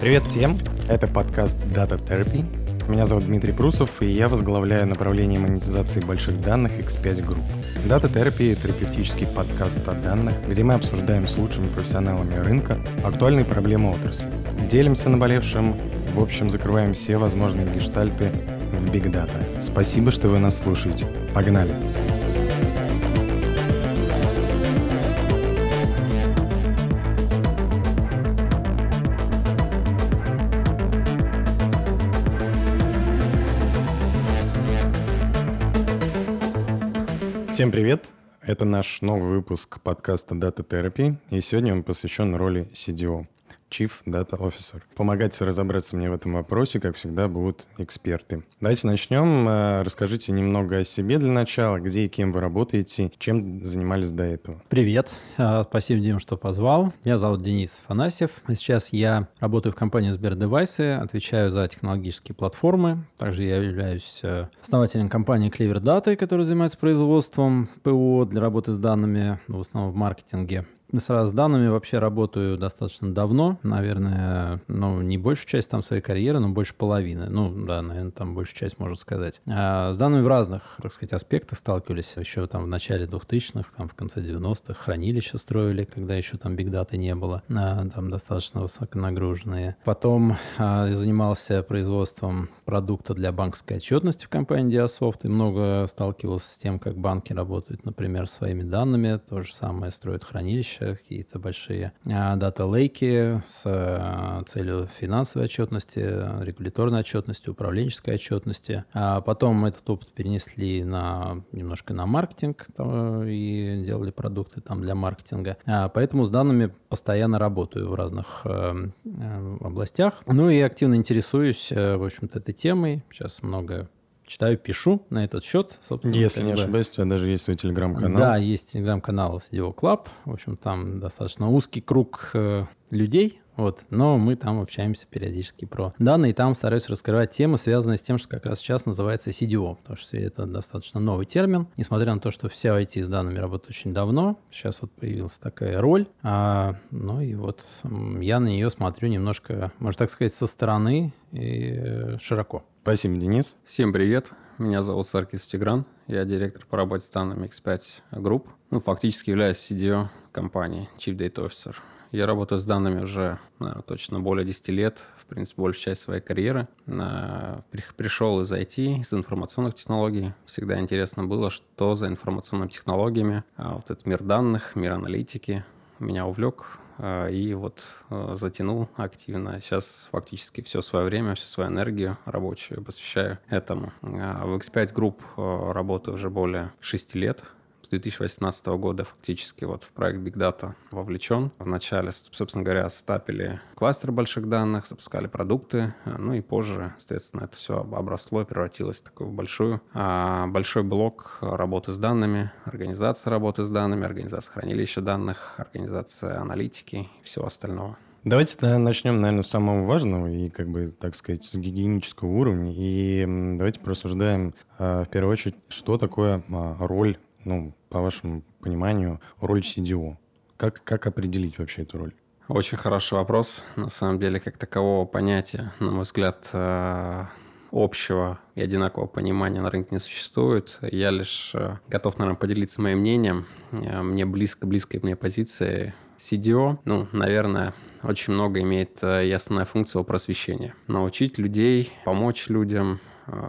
Привет всем! Это подкаст Data Therapy. Меня зовут Дмитрий Прусов, и я возглавляю направление монетизации больших данных X5 Group. Data Therapy — терапевтический подкаст о данных, где мы обсуждаем с лучшими профессионалами рынка актуальные проблемы отрасли. Делимся наболевшим, в общем, закрываем все возможные гештальты в Big Data. Спасибо, что вы нас слушаете. Погнали! Погнали! Всем привет! Это наш новый выпуск подкаста Data Therapy, и сегодня он посвящен роли CDO. Chief Data Officer. Помогать разобраться мне в этом вопросе, как всегда, будут эксперты. Давайте начнем. Э, расскажите немного о себе для начала, где и кем вы работаете, чем занимались до этого. Привет. Э, спасибо, Дим, что позвал. Меня зовут Денис Фанасьев. Сейчас я работаю в компании Сбердевайсы, отвечаю за технологические платформы. Также я являюсь э, основателем компании Clever Data, которая занимается производством ПО для работы с данными, в основном в маркетинге. С данными вообще работаю достаточно давно, наверное, ну, не большую часть там своей карьеры, но больше половины. Ну, да, наверное, там большую часть, можно сказать. А с данными в разных, так сказать, аспектах сталкивались. Еще там в начале 2000-х, там в конце 90-х хранилища строили, когда еще там бигдаты не было, а, там достаточно высоконагруженные. Потом а, занимался производством продукта для банковской отчетности в компании Diasoft и много сталкивался с тем, как банки работают, например, своими данными. То же самое строят хранилища какие-то большие дата-лейки с э, целью финансовой отчетности, регуляторной отчетности, управленческой отчетности. А потом этот опыт перенесли на немножко на маркетинг там, и делали продукты там для маркетинга. А поэтому с данными постоянно работаю в разных э областях. Ну и активно интересуюсь, э, в общем-то, этой темой. Сейчас много читаю, пишу на этот счет. Собственно, Если не ошибаюсь, у тебя даже есть свой телеграм-канал. Да, есть телеграм-канал CDO Club. В общем, там достаточно узкий круг э, людей, вот. Но мы там общаемся периодически про данные, и там стараюсь раскрывать темы, связанные с тем, что как раз сейчас называется CDO, потому что это достаточно новый термин. Несмотря на то, что вся IT с данными работает очень давно, сейчас вот появилась такая роль, а, ну и вот я на нее смотрю немножко, можно так сказать, со стороны и э, широко. Спасибо, Денис. Всем привет. Меня зовут Саркис Тигран. Я директор по работе с данными X5 Group. Ну, фактически являюсь CDO компании, Chief Data Officer. Я работаю с данными уже, наверное, точно более 10 лет, в принципе, большую часть своей карьеры. Пришел из IT, из информационных технологий. Всегда интересно было, что за информационными технологиями. А вот этот мир данных, мир аналитики меня увлек и вот а, затянул активно. Сейчас фактически все свое время, всю свою энергию рабочую посвящаю этому. А, в X5 Group работаю уже более 6 лет. 2018 года фактически вот в проект Big Data вовлечен. Вначале, собственно говоря, стапили кластер больших данных, запускали продукты, ну и позже, соответственно, это все обросло и превратилось в такую большую, а, большой блок работы с данными, организация работы с данными, организация хранилища данных, организация аналитики и всего остального. Давайте начнем, наверное, с самого важного и, как бы, так сказать, с гигиенического уровня. И давайте просуждаем, а, в первую очередь, что такое а, роль ну, по вашему пониманию, роль CDO? Как, как определить вообще эту роль? Очень хороший вопрос. На самом деле, как такового понятия, на мой взгляд, э, общего и одинакового понимания на рынке не существует. Я лишь э, готов, наверное, поделиться моим мнением. Э, мне близко, близкой мне позиции CDO, ну, наверное, очень много имеет и основная функция просвещения. Научить людей, помочь людям,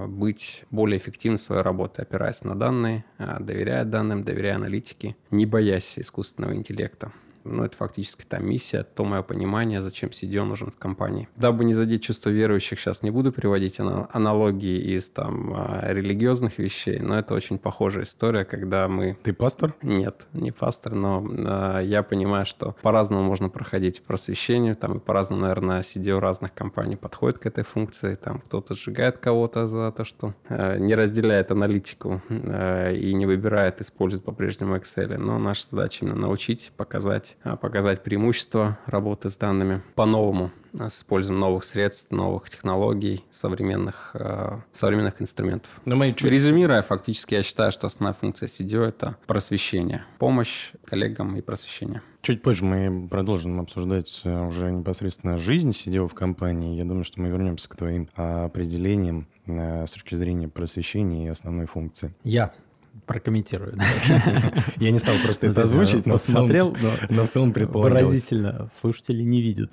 быть более эффективным в своей работе, опираясь на данные, э, доверяя данным, доверяя аналитике, не боясь искусственного интеллекта. Ну, это фактически та миссия, то мое понимание, зачем CDO нужен в компании. Дабы не задеть чувство верующих, сейчас не буду приводить аналогии из там а, религиозных вещей, но это очень похожая история, когда мы... Ты пастор? Нет, не пастор, но э, я понимаю, что по-разному можно проходить просвещение, там и по-разному, наверное, CDO разных компаний подходит к этой функции, там кто-то сжигает кого-то за то, что э, не разделяет аналитику э, и не выбирает, использует по-прежнему Excel, но наша задача именно научить, показать, показать, показать преимущества работы с данными по-новому, а, с использованием новых средств, новых технологий, современных, а, современных инструментов. Но мы чуть... Резюмируя, фактически я считаю, что основная функция CDO – это просвещение, помощь коллегам и просвещение. Чуть позже мы продолжим обсуждать э, уже непосредственно жизнь CDO в компании. Я думаю, что мы вернемся к твоим а, определениям э, с точки зрения просвещения и основной функции. Я прокомментирую. Я не стал просто это озвучить, но посмотрел, но в целом предполагалось. Выразительно. Слушатели не видят.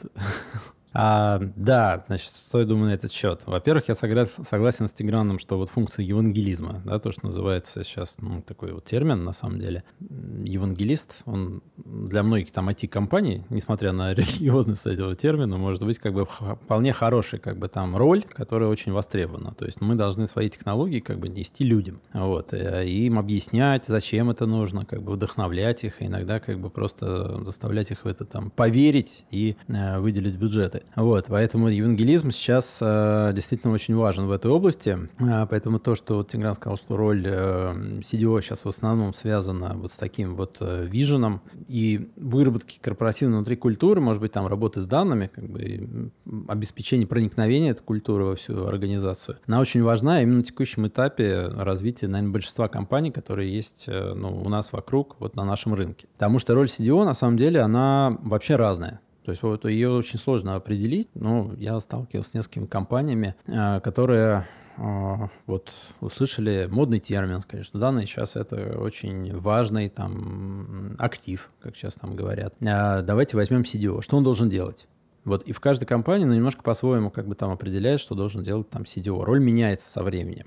А, да, значит, что я думаю на этот счет? Во-первых, я согласен, согласен с Тиграном, что вот функция евангелизма, да, то, что называется сейчас ну, такой вот термин, на самом деле, евангелист, он для многих там IT-компаний, несмотря на религиозность этого термина, может быть как бы вполне хороший как бы там роль, которая очень востребована. То есть мы должны свои технологии как бы нести людям, вот, э, и им объяснять, зачем это нужно, как бы вдохновлять их, иногда как бы просто заставлять их в это там поверить и э, выделить бюджеты. Вот, поэтому евангелизм сейчас э, действительно очень важен в этой области. Э, поэтому то, что вот Тигран сказал, что роль э, CDO сейчас в основном связана вот с таким вот э, виженом и выработки корпоративной внутри культуры, может быть, там работы с данными, как бы обеспечение проникновения этой культуры во всю организацию, она очень важна именно на текущем этапе развития, наверное, большинства компаний, которые есть э, ну, у нас вокруг, вот на нашем рынке. Потому что роль CDO, на самом деле, она вообще разная. То есть вот ее очень сложно определить. Но я сталкивался с несколькими компаниями, э, которые э, вот услышали модный термин, что данные сейчас это очень важный там актив, как сейчас там говорят. А давайте возьмем CDO. Что он должен делать? Вот, и в каждой компании, ну, немножко по-своему как бы там определяет, что должен делать там CDO. Роль меняется со временем.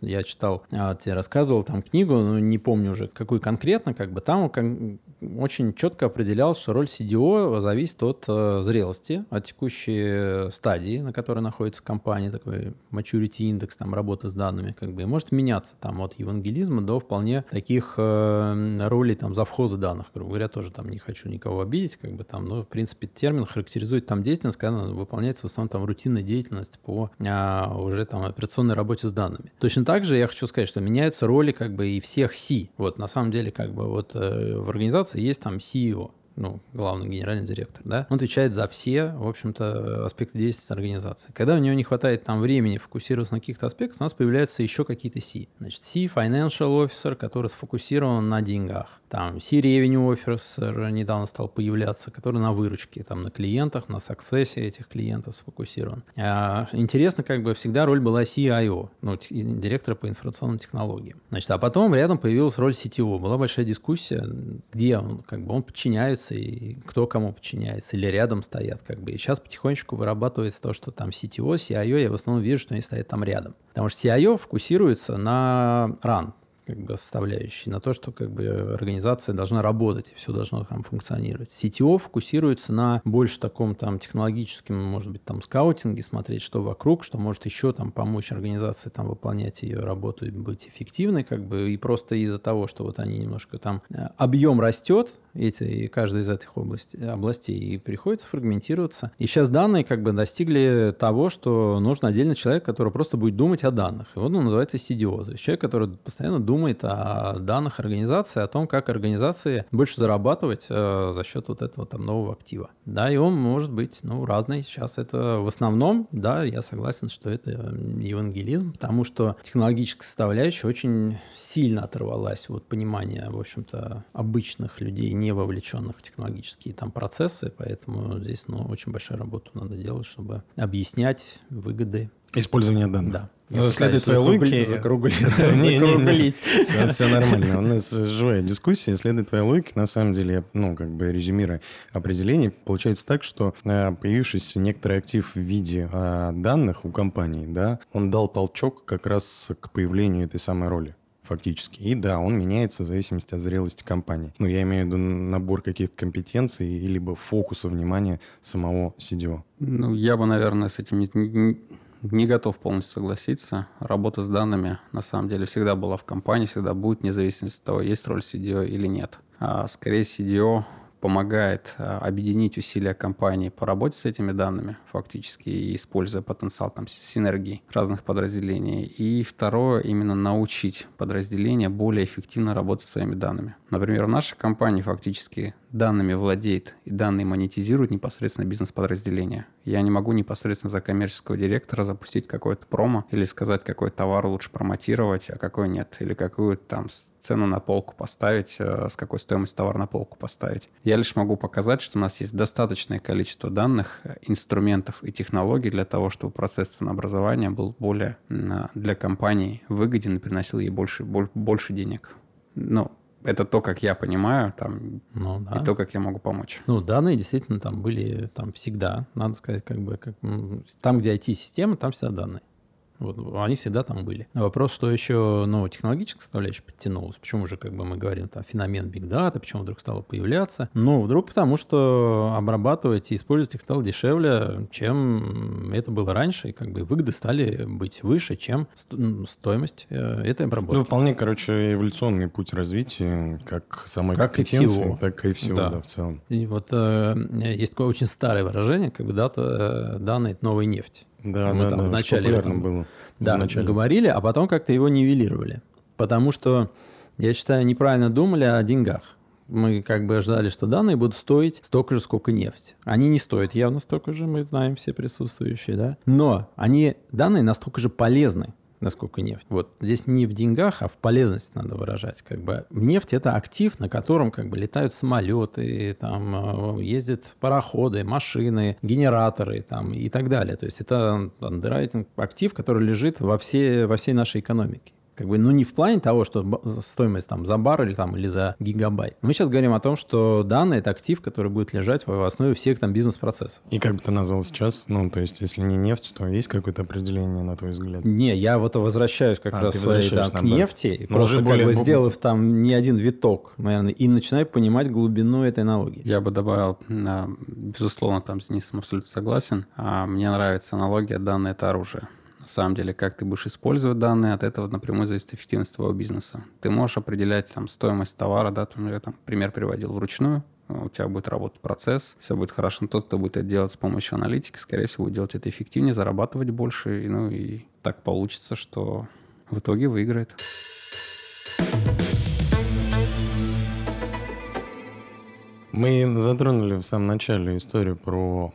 Я читал, а, тебе рассказывал там книгу, но не помню уже, какую конкретно, как бы там очень четко определялось, что роль CDO зависит от э, зрелости, от текущей стадии, на которой находится компания, такой maturity индекс там работы с данными, как бы, и может меняться там от евангелизма до вполне таких э, ролей там завхоза данных, грубо говоря, тоже там не хочу никого обидеть, как бы там, но в принципе термин характеризует там деятельность, когда выполняется в основном там рутинная деятельность по а, уже там операционной работе с данными. Точно так же я хочу сказать, что меняются роли как бы и всех C. Вот на самом деле как бы вот э, в организации есть там CEO ну, главный генеральный директор, да, он отвечает за все, в общем-то, аспекты деятельности организации. Когда у него не хватает там времени фокусироваться на каких-то аспектах, у нас появляются еще какие-то C. Значит, C – financial officer, который сфокусирован на деньгах. Там C-Revenue Officer недавно стал появляться, который на выручке, там на клиентах, на саксессе этих клиентов сфокусирован. А, интересно, как бы всегда роль была CIO, ну, директора по информационным технологиям. Значит, а потом рядом появилась роль CTO. Была большая дискуссия, где он, как бы он подчиняется и кто кому подчиняется, или рядом стоят, как бы. И сейчас потихонечку вырабатывается то, что там CTO, CIO, я в основном вижу, что они стоят там рядом. Потому что CIO фокусируется на run, как бы составляющей, на то, что как бы организация должна работать, все должно там функционировать. CTO фокусируется на больше таком там технологическом, может быть, там скаутинге, смотреть, что вокруг, что может еще там помочь организации там выполнять ее работу и быть эффективной, как бы, и просто из-за того, что вот они немножко там э, объем растет, эти, и каждая из этих областей, областей, и приходится фрагментироваться. И сейчас данные как бы достигли того, что нужен отдельный человек, который просто будет думать о данных. И вот он называется CDO, то есть человек, который постоянно думает о данных организации, о том, как организации больше зарабатывать э, за счет вот этого там нового актива. Да, и он может быть, ну, разный. Сейчас это в основном, да, я согласен, что это евангелизм, потому что технологическая составляющая очень сильно оторвалась от понимания, в общем-то, обычных людей, не вовлеченных в технологические там процессы, поэтому здесь ну, очень большая работа надо делать, чтобы объяснять выгоды. Использование данных. Да. Ну, следует твоей логике... Закруглить. Все нормально. У нас живая дискуссия. Следует твоей логике, на самом деле, ну, как бы резюмируя определение, получается так, что э, появившийся некоторый актив в виде а, данных у компании, да, он дал толчок как раз к появлению этой самой роли фактически. И да, он меняется в зависимости от зрелости компании. Ну, я имею в виду набор каких-то компетенций, либо фокуса внимания самого CDO. Ну, я бы, наверное, с этим не, не, готов полностью согласиться. Работа с данными, на самом деле, всегда была в компании, всегда будет, независимо от того, есть роль CDO или нет. А скорее CDO помогает а, объединить усилия компании по работе с этими данными, фактически, используя потенциал там синергии разных подразделений. И второе, именно научить подразделения более эффективно работать с своими данными. Например, в нашей компании фактически данными владеет и данные монетизирует непосредственно бизнес-подразделение. Я не могу непосредственно за коммерческого директора запустить какой-то промо или сказать, какой товар лучше промотировать, а какой нет, или какую там цену на полку поставить, э, с какой стоимостью товар на полку поставить. Я лишь могу показать, что у нас есть достаточное количество данных, э, инструментов и технологий для того, чтобы процесс ценообразования был более для компании выгоден и приносил ей больше, больше денег. Ну, это то, как я понимаю, там, ну, да. и то, как я могу помочь. Ну, данные действительно там были там всегда, надо сказать, как бы, как, там, где IT-система, там всегда данные. Вот, они всегда там были. Вопрос, что еще ну, технологическая составляющая подтянулась. Почему же, как бы мы говорим, там феномен Big Data, почему вдруг стало появляться? Ну, вдруг потому, что обрабатывать и использовать их стало дешевле, чем это было раньше, и как бы выгоды стали быть выше, чем стоимость э, этой обработки. Ну, вполне, короче, эволюционный путь развития, как самой как компетенции, и всего. так и всего, да. да, в целом. И вот э, есть такое очень старое выражение, как бы дата, э, данные – это новая нефть. Да, Мы да, там да, вначале этом, было. Да, вначале. говорили, а потом как-то его нивелировали. Потому что, я считаю, неправильно думали о деньгах. Мы как бы ждали, что данные будут стоить столько же, сколько нефть. Они не стоят явно столько же, мы знаем все присутствующие, да. Но они, данные настолько же полезны насколько нефть. Вот здесь не в деньгах, а в полезности надо выражать. Как бы нефть это актив, на котором как бы летают самолеты, там э, ездят пароходы, машины, генераторы там и так далее. То есть это андеррайтинг актив, который лежит во всей, во всей нашей экономике. Как бы, ну, не в плане того, что стоимость там за бар или, там, или за гигабайт. Мы сейчас говорим о том, что данные — это актив, который будет лежать в основе всех там бизнес-процессов. И как бы ты назвал сейчас? Ну, то есть, если не нефть, то есть какое-то определение, на твой взгляд? Не, я вот возвращаюсь как а, раз своей, да, к нефти, Но просто как более... бы сделав там не один виток, наверное, и начинаю понимать глубину этой аналогии. Я бы добавил, безусловно, там с Денисом абсолютно согласен. А мне нравится аналогия «данные — это оружие». На самом деле, как ты будешь использовать данные, от этого напрямую зависит эффективность твоего бизнеса. Ты можешь определять там, стоимость товара, да, там, я там пример приводил вручную, у тебя будет работать процесс, все будет хорошо. Но тот, кто будет это делать с помощью аналитики, скорее всего, будет делать это эффективнее, зарабатывать больше. И, ну и так получится, что в итоге выиграет. Мы затронули в самом начале историю про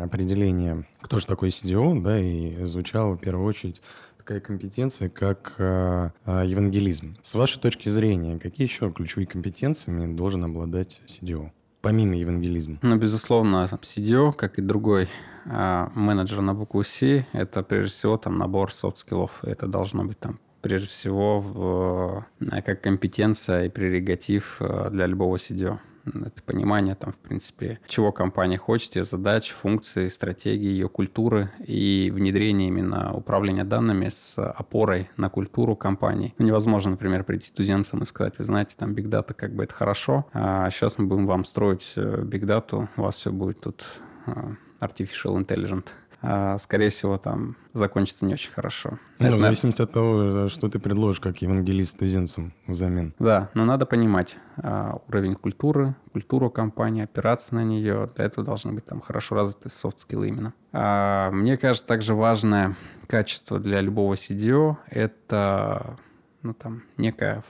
определение, кто же такой CDO, да, и звучала в первую очередь такая компетенция, как э, э, евангелизм. С вашей точки зрения, какие еще ключевые компетенциями должен обладать CDO? Помимо евангелизма. Ну, безусловно, CDO, как и другой э, менеджер на букву C, это прежде всего там набор софт-скиллов. Это должно быть там прежде всего в, как компетенция и прерогатив для любого CDO это понимание, там, в принципе, чего компания хочет, ее задач, функции, стратегии, ее культуры и внедрение именно управления данными с опорой на культуру компании. Ну, невозможно, например, прийти туземцам и сказать, вы знаете, там Big Data как бы это хорошо, а сейчас мы будем вам строить э, Big Data, у вас все будет тут э, Artificial Intelligence. А, скорее всего, там закончится не очень хорошо. Ну, Это, в зависимости от того, что ты предложишь как евангелист студентам взамен. Да, но надо понимать а, уровень культуры, культуру компании, опираться на нее. Для этого должны быть там хорошо развиты софт-скиллы именно. А, мне кажется, также важное качество для любого CDO – это ну, там, некая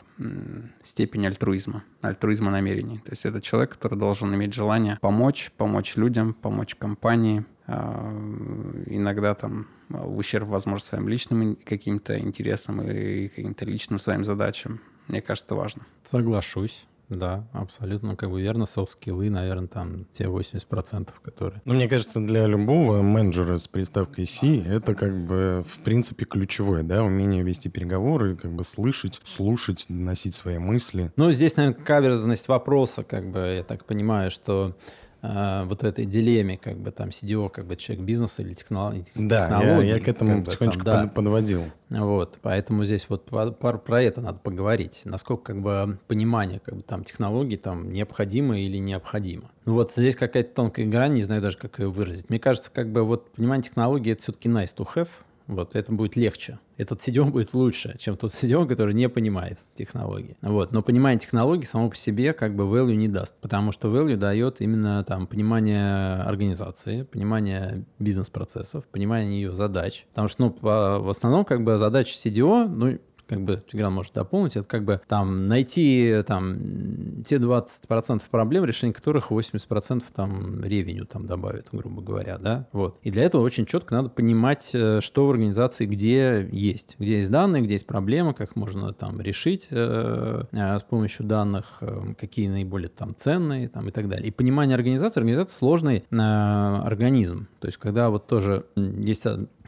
степень альтруизма, альтруизма намерений. То есть это человек, который должен иметь желание помочь, помочь людям, помочь компании, иногда там в ущерб, возможно, своим личным каким-то интересам и каким-то личным своим задачам. Мне кажется, это важно. Соглашусь. Да, абсолютно, как бы верно, софт-скиллы, наверное, там те 80%, которые... Ну, мне кажется, для любого менеджера с приставкой C это как бы, в принципе, ключевое, да, умение вести переговоры, как бы слышать, слушать, доносить свои мысли. Ну, здесь, наверное, каверзность вопроса, как бы, я так понимаю, что вот этой дилемме, как бы там CDO, как бы человек бизнеса или технологии. Да, технологии, я, я к этому потихонечку там, да. подводил. Вот, поэтому здесь вот про, про это надо поговорить, насколько как бы понимание как бы там технологий там необходимо или необходимо. Ну вот здесь какая-то тонкая грань, не знаю даже, как ее выразить. Мне кажется, как бы вот понимание технологий это все-таки nice to have, вот, это будет легче. Этот CDO будет лучше, чем тот CDO, который не понимает технологии. Вот, но понимание технологий само по себе как бы value не даст, потому что value дает именно там понимание организации, понимание бизнес-процессов, понимание ее задач. Потому что, ну, в основном как бы задача CDO, ну, как бы Тигран может дополнить, это как бы там найти там те 20% проблем, решение которых 80% там ревеню там добавит, грубо говоря, да, вот. И для этого очень четко надо понимать, э, что в организации где есть, где есть данные, где есть проблемы, как можно там решить э, э, с помощью данных, э, какие наиболее там ценные там и так далее. И понимание организации, организация сложный э, организм, то есть когда вот тоже есть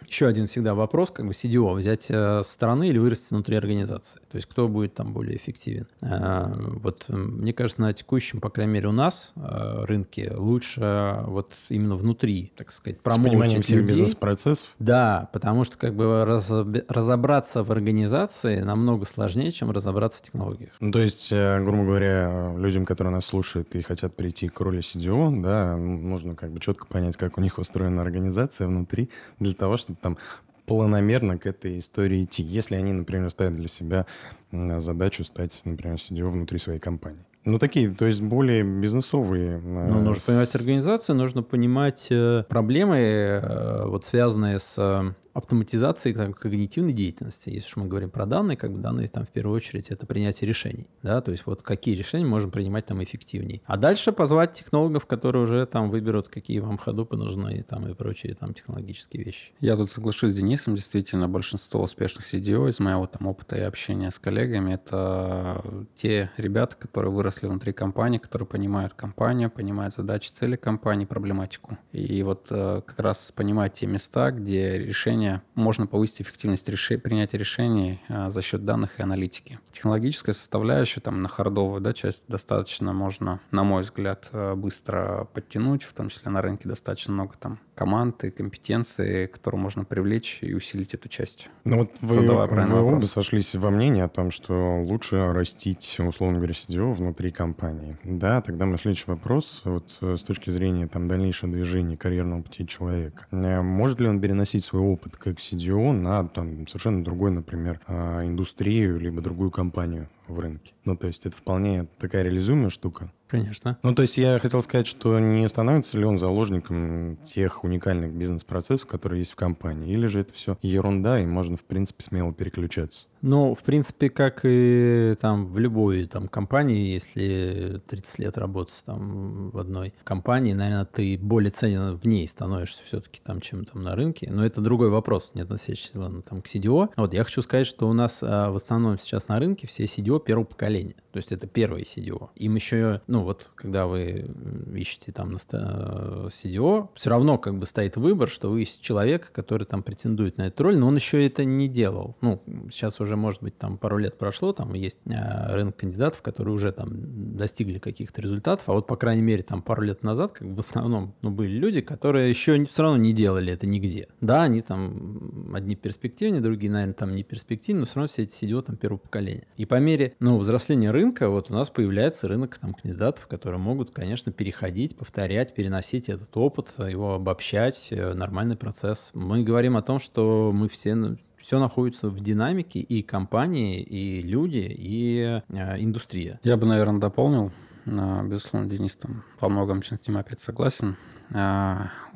еще один всегда вопрос, как бы CDO, взять э, со стороны или вырасти внутри организации. То есть кто будет там более эффективен. Э, вот мне кажется, на текущем, по крайней мере, у нас э, рынке лучше вот именно внутри, так сказать, промоутить всех бизнес-процессов? Да, потому что как бы раз, разобраться в организации намного сложнее, чем разобраться в технологиях. Ну, то есть, грубо говоря, людям, которые нас слушают и хотят прийти к роли CDO, да, нужно как бы четко понять, как у них устроена организация внутри, для того, чтобы там планомерно к этой истории идти, если они, например, ставят для себя задачу стать, например, CDO внутри своей компании. Ну, такие, то есть более бизнесовые. Ну, нужно понимать организацию, нужно понимать э, проблемы, э, вот связанные с автоматизации там, когнитивной деятельности. Если уж мы говорим про данные, как бы данные там в первую очередь это принятие решений. Да? То есть вот какие решения можем принимать там эффективнее. А дальше позвать технологов, которые уже там выберут, какие вам ходупы нужны и там и прочие там технологические вещи. Я тут соглашусь с Денисом. Действительно, большинство успешных CDO из моего там опыта и общения с коллегами это те ребята, которые выросли внутри компании, которые понимают компанию, понимают задачи, цели компании, проблематику. И вот э, как раз понимать те места, где решения решения, можно повысить эффективность реши, принятия решений а, за счет данных и аналитики. Технологическая составляющая, там на хардовую да, часть достаточно можно, на мой взгляд, э, быстро подтянуть, в том числе на рынке достаточно много там команд и компетенции, которые можно привлечь и усилить эту часть. Ну вот вы, вы оба сошлись во мнении о том, что лучше растить, условно говоря, CDO внутри компании. Да, тогда мой следующий вопрос, вот э, с точки зрения там дальнейшего движения карьерного пути человека. Э, может ли он переносить свой опыт как CDO на там совершенно другой, например, а, индустрию, либо другую компанию? в рынке. Ну, то есть это вполне такая реализуемая штука. Конечно. Ну, то есть я хотел сказать, что не становится ли он заложником тех уникальных бизнес-процессов, которые есть в компании, или же это все ерунда, и можно, в принципе, смело переключаться? Ну, в принципе, как и там в любой там компании, если 30 лет работать там в одной компании, наверное, ты более ценен в ней становишься все-таки там, чем там на рынке. Но это другой вопрос, не относящийся там к CDO. Вот я хочу сказать, что у нас а, в основном сейчас на рынке все CDO первого поколения. То есть это первые CDO. Им еще, ну вот, когда вы ищете там на CDO, все равно как бы стоит выбор, что вы ищете человека, который там претендует на эту роль, но он еще это не делал. Ну, сейчас уже, может быть, там пару лет прошло, там есть а, рынок кандидатов, которые уже там достигли каких-то результатов, а вот, по крайней мере, там пару лет назад, как бы в основном, ну, были люди, которые еще все равно не делали это нигде. Да, они там одни перспективнее, другие, наверное, там не перспективнее, но все равно все эти CDO там первого поколения. И по мере, ну, взросления рынка, вот у нас появляется рынок там кандидатов, которые могут, конечно, переходить, повторять, переносить этот опыт, его обобщать, э, нормальный процесс. Мы говорим о том, что мы все все находится в динамике и компании, и люди, и э, индустрия. Я бы, наверное, дополнил. А, безусловно, Денис там во многом с ним опять согласен.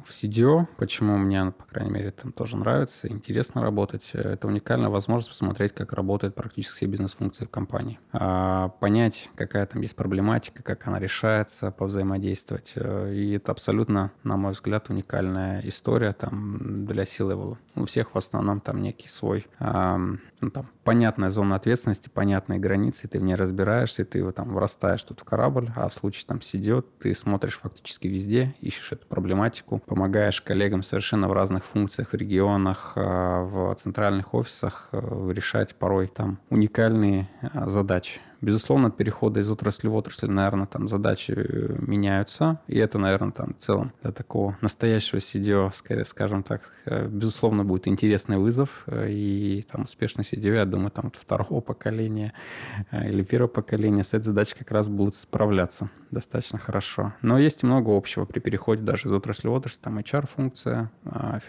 В CDO, почему мне, по крайней мере, там тоже нравится, интересно работать. Это уникальная возможность посмотреть, как работают практически все бизнес-функции в компании. А, понять, какая там есть проблематика, как она решается, повзаимодействовать. И это абсолютно, на мой взгляд, уникальная история там для C-Level. У всех в основном там некий свой ну, там, понятная зона ответственности, понятные границы, ты в ней разбираешься, ты его там врастаешь тут в корабль, а в случае там сидет, ты смотришь фактически везде, ищешь эту проблематику, коллегам совершенно в разных функциях, в регионах, а, в центральных офисах э, решать порой там уникальные а, задачи. Безусловно, от перехода из отрасли в отрасль, наверное, там задачи э, меняются, и это, наверное, там в целом для такого настоящего CDO, скорее, скажем так, э, безусловно, будет интересный вызов, и там успешный CDO, я думаю, там второго поколения или первого поколения с этой задачей как раз будут справляться достаточно хорошо. Но есть и много общего при переходе даже из отрасли в отрасль, там HR-функция,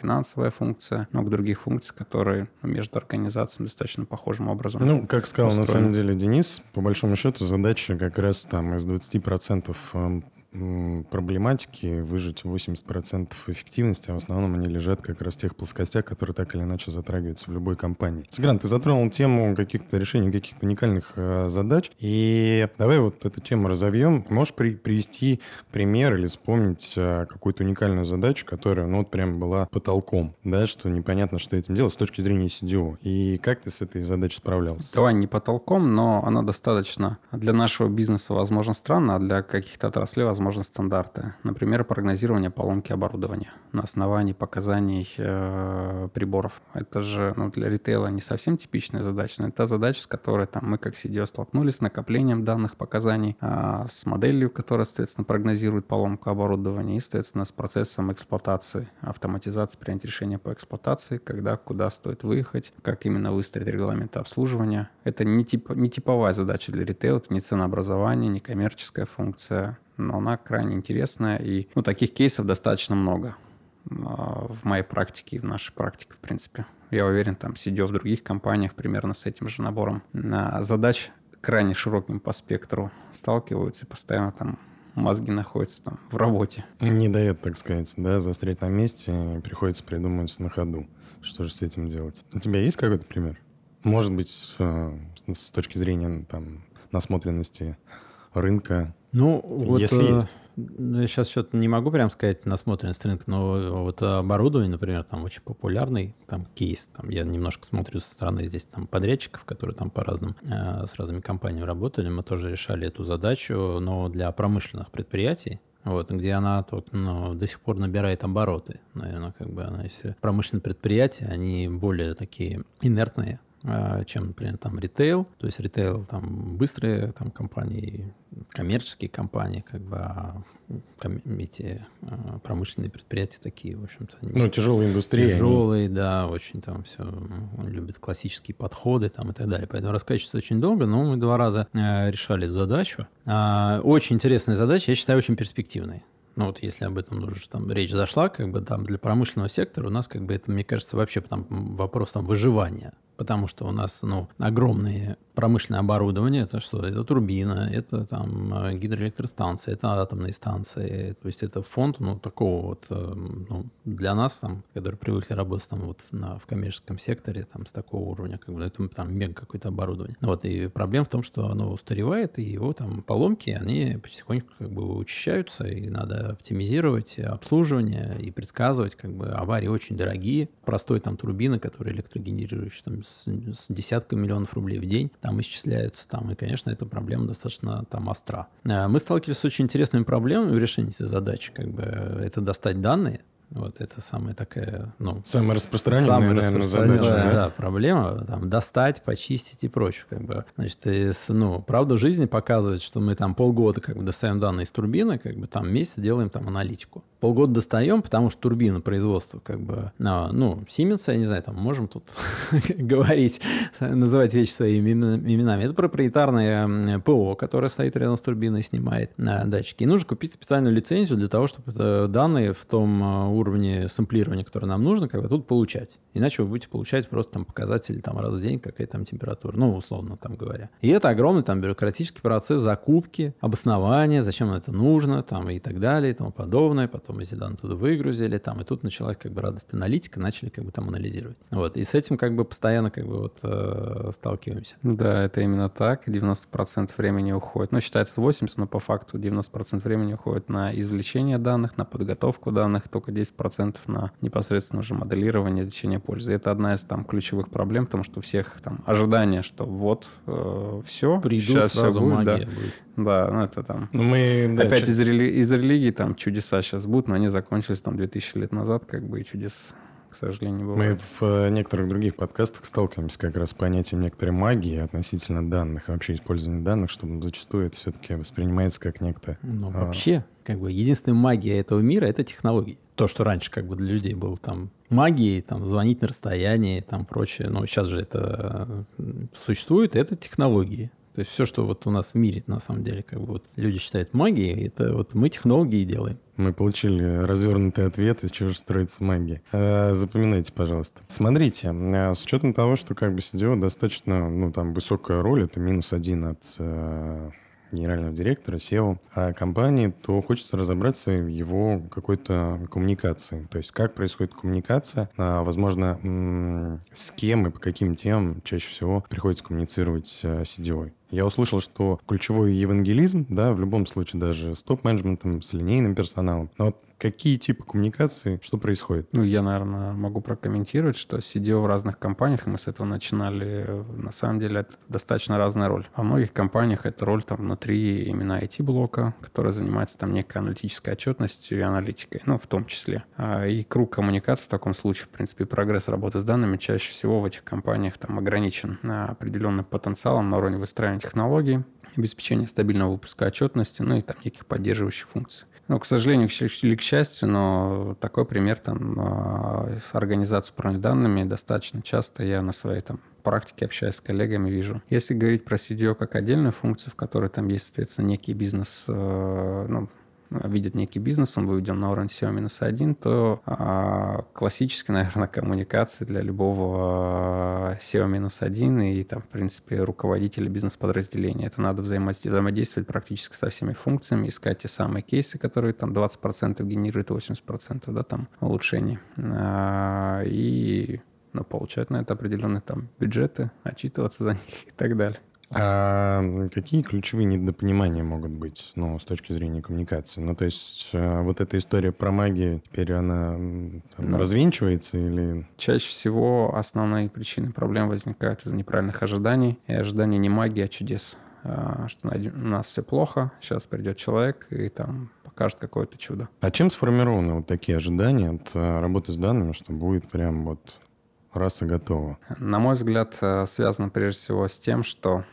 финансовая функция, много других функций, которые между организациями достаточно похожим образом Ну, как сказал устроены. на самом деле Денис, по большому счету задача как раз там из 20% эм, проблематики выжить 80% эффективности, а в основном они лежат как раз в тех плоскостях, которые так или иначе затрагиваются в любой компании. Сигран, ты затронул тему каких-то решений каких-то уникальных э, задач, и давай вот эту тему разовьем. Можешь при, привести пример или вспомнить э, какую-то уникальную задачу, которая, ну, вот прям была потолком, да, что непонятно, что этим делать с точки зрения CDO, и как ты с этой задачей справлялся? Давай не потолком, но она достаточно для нашего бизнеса, возможно, странна, а для каких-то отраслей, возможно, стандарты. Например, прогнозирование поломки оборудования на основании показаний э, приборов. Это же ну, для ритейла не совсем типичная задача, но это задача, с которой там, мы как CDO столкнулись с накоплением данных показаний, э, с моделью, которая, соответственно, прогнозирует поломку оборудования и, соответственно, с процессом эксплуатации, автоматизации, принятия решения по эксплуатации, когда, куда стоит выехать, как именно выстроить регламенты обслуживания. Это не, тип, не типовая задача для ритейла, это не ценообразование, не коммерческая функция, но она крайне интересная, и ну, таких кейсов достаточно много а, в моей практике и в нашей практике, в принципе. Я уверен, там, сидя в других компаниях примерно с этим же набором задач крайне широким по спектру сталкиваются, и постоянно там мозги находятся там в работе. Не дает, так сказать, да, застрять на месте, приходится придумывать на ходу, что же с этим делать. У тебя есть какой-то пример? Может быть, э, с точки зрения там насмотренности рынка, ну, вот, если э, есть. Я сейчас что-то не могу прям сказать насмотренность рынка, но вот оборудование, например, там очень популярный там кейс. Там я немножко смотрю со стороны здесь там подрядчиков, которые там по разным э, с разными компаниями работали. Мы тоже решали эту задачу, но для промышленных предприятий, вот, где она тут, ну, до сих пор набирает обороты. Наверное, как бы она, если промышленные предприятия, они более такие инертные, чем, например, там ритейл. То есть ритейл там быстрые там компании, коммерческие компании, как бы а эти а, промышленные предприятия такие, в общем-то. Ну, тяжелые индустрии. Тяжелые, они... да, очень там все, он любит классические подходы там и так далее. Поэтому рассказывать очень долго, но мы два раза э, решали эту задачу. Очень интересная задача, я считаю, очень перспективной. Ну вот если об этом уже там речь зашла, как бы там для промышленного сектора у нас как бы это, мне кажется, вообще там вопрос там выживания потому что у нас ну, огромные промышленное оборудование. Это что? Это турбина, это там э, гидроэлектростанция, это атомные станции. То есть это фонд ну, такого вот э, ну, для нас, там, которые привыкли работать там, вот, на, в коммерческом секторе там, с такого уровня, как бы, это там мега какое-то оборудование. Вот, и проблема в том, что оно устаревает, и его там поломки, они потихоньку как бы учащаются, и надо оптимизировать обслуживание и предсказывать, как бы аварии очень дорогие. Простой там турбины, которые электрогенерирующие там, с, с десятками миллионов рублей в день, там исчисляются там, и, конечно, эта проблема достаточно там остра. Э, мы сталкивались с очень интересными проблемами в решении этой задачи, как бы это достать данные, вот это самая такая, ну... Самая распространенная, самая наверное, задача. Да, да, проблема, там, достать, почистить и прочее, как бы. Значит, и, ну, правда жизни показывает, что мы там полгода как бы достаем данные из турбины, как бы там месяц делаем там аналитику полгода достаем, потому что турбина производства как бы, ну, Siemens, я не знаю, там можем тут говорить, называть вещи своими именами. Это проприетарное ПО, которое стоит рядом с турбиной, снимает на датчики. И нужно купить специальную лицензию для того, чтобы данные в том а, уровне сэмплирования, который нам нужно, как бы тут получать. Иначе вы будете получать просто там показатели там раз в день, какая там температура, ну, условно там говоря. И это огромный там бюрократический процесс закупки, обоснования, зачем это нужно, там и так далее, и тому подобное. Потом потом эти данные туда выгрузили, там, и тут началась как бы радость аналитика, начали как бы там анализировать. Вот, и с этим как бы постоянно как бы вот э, сталкиваемся. Да, это именно так, 90% времени уходит, ну, считается 80, но по факту 90% времени уходит на извлечение данных, на подготовку данных, только 10% на непосредственно уже моделирование, извлечение пользы. Это одна из там ключевых проблем, потому что у всех там ожидания, что вот э, все, Приду, сейчас все будет, да. будет. Да, ну это там. Ну, мы, да, Опять ч... из, рели... из религии там чудеса сейчас будут, но они закончились там 2000 лет назад, как бы, и чудес к сожалению, бывает. Мы в э, некоторых других подкастах сталкиваемся как раз с понятием некоторой магии относительно данных, вообще использования данных, что зачастую это все-таки воспринимается как некто... Ну, а... вообще, как бы, единственная магия этого мира — это технологии. То, что раньше как бы для людей было там магией, там, звонить на расстоянии, там, прочее, но сейчас же это э, существует, это технологии. То есть все, что вот у нас в мире, на самом деле, как бы вот люди считают магией, это вот мы технологии делаем. Мы получили развернутый ответ, из чего же строится магия. Э, запоминайте, пожалуйста. Смотрите, э, с учетом того, что как бы CDO достаточно, ну, там, высокая роль, это минус один от э, генерального директора, SEO компании, то хочется разобраться в его какой-то коммуникации. То есть как происходит коммуникация, а, возможно, с кем и по каким темам чаще всего приходится коммуницировать с CDO. Я услышал, что ключевой евангелизм, да, в любом случае даже с топ-менеджментом, с линейным персоналом. Но вот какие типы коммуникации, что происходит? Ну, я, наверное, могу прокомментировать, что CDO в разных компаниях, мы с этого начинали, на самом деле это достаточно разная роль. Во многих компаниях это роль там внутри именно IT-блока, который занимается там некой аналитической отчетностью и аналитикой, ну, в том числе. А, и круг коммуникации в таком случае, в принципе, прогресс работы с данными чаще всего в этих компаниях там ограничен определенным потенциалом на уровне выстраивания технологий, обеспечения стабильного выпуска отчетности, ну и там неких поддерживающих функций. Ну, к сожалению или к счастью, но такой пример там а, организации управления данными достаточно часто я на своей там практике, общаясь с коллегами, вижу. Если говорить про CDO как отдельную функцию, в которой там есть, соответственно, некий бизнес, э, ну, видит некий бизнес, он выведен на уровень SEO-1, то а, классическая, наверное, коммуникация для любого SEO-1 и там, в принципе, руководителя бизнес-подразделения. Это надо взаимодействовать практически со всеми функциями, искать те самые кейсы, которые там 20% генерируют 80% да, там, улучшений. А, и ну, получать на это определенные там бюджеты, отчитываться за них и так далее. А какие ключевые недопонимания могут быть, ну, с точки зрения коммуникации? Ну, то есть э, вот эта история про магию, теперь она там, ну, развенчивается или... Чаще всего основные причины проблем возникают из-за неправильных ожиданий. И ожидания не магии, а чудес. А, что у нас все плохо, сейчас придет человек и там покажет какое-то чудо. А чем сформированы вот такие ожидания от э, работы с данными, что будет прям вот раз и готово? На мой взгляд, э, связано прежде всего с тем, что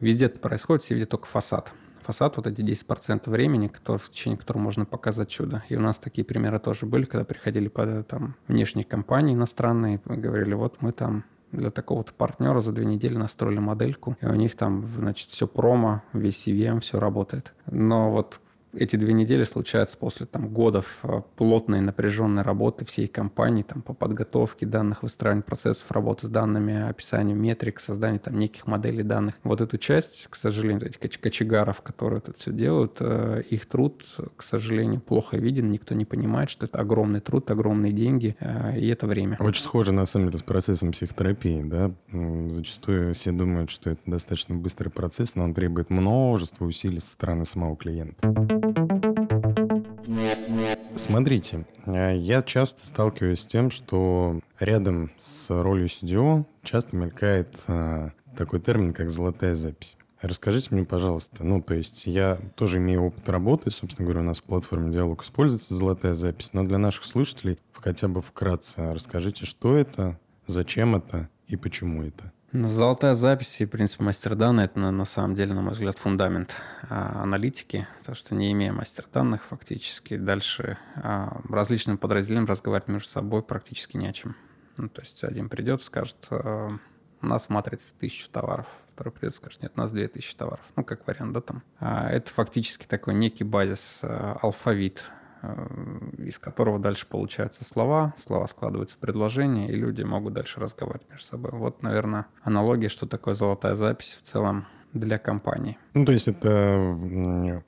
Везде это происходит, все видят только фасад. Фасад, вот эти 10% времени, который, в течение которого можно показать чудо. И у нас такие примеры тоже были, когда приходили по, там, внешние компании иностранные, говорили, вот мы там для такого-то партнера за две недели настроили модельку, и у них там, значит, все промо, весь CVM, все работает. Но вот эти две недели случаются после там, годов э, плотной напряженной работы всей компании там, по подготовке данных, выстраиванию процессов работы с данными, описанию метрик, созданию там, неких моделей данных. Вот эту часть, к сожалению, этих кочегаров, которые это все делают, э, их труд, к сожалению, плохо виден, никто не понимает, что это огромный труд, огромные деньги, э, и это время. Очень схоже, на самом деле, с процессом психотерапии. Да? Зачастую все думают, что это достаточно быстрый процесс, но он требует множества усилий со стороны самого клиента. Смотрите, э, я часто сталкиваюсь с тем, что рядом с ролью CDO часто мелькает а, такой термин, как «золотая запись». Расскажите мне, пожалуйста, ну, то есть я тоже имею опыт работы, собственно говоря, у нас в платформе «Диалог» используется золотая запись, но для наших слушателей хотя бы вкратце расскажите, что это, зачем это и почему это. Золотая запись и принцип мастер данных – это на, на самом деле, на мой взгляд, фундамент а, аналитики, потому что не имея мастер данных, фактически дальше а, различным подразделениям разговаривать между собой практически не о чем. Ну, то есть один придет, скажет, а, у нас в матрице тысячу товаров, второй придет, скажет, нет, у нас две тысячи товаров. Ну, как вариант, да, там. А, это фактически такой некий базис, а, алфавит из которого дальше получаются слова, слова складываются в предложения, и люди могут дальше разговаривать между собой. Вот, наверное, аналогия, что такое золотая запись в целом для компании. Ну, то есть это,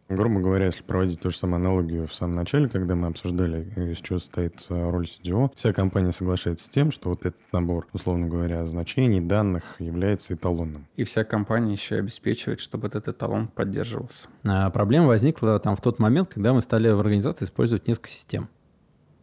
грубо говоря, если проводить ту же самую аналогию в самом начале, когда мы обсуждали, из чего состоит э, роль CDO, вся компания соглашается с тем, что вот этот набор, условно говоря, значений, данных является эталонным. И вся компания еще обеспечивает, чтобы этот эталон поддерживался. А проблема возникла там в тот момент, когда мы стали в организации использовать несколько систем.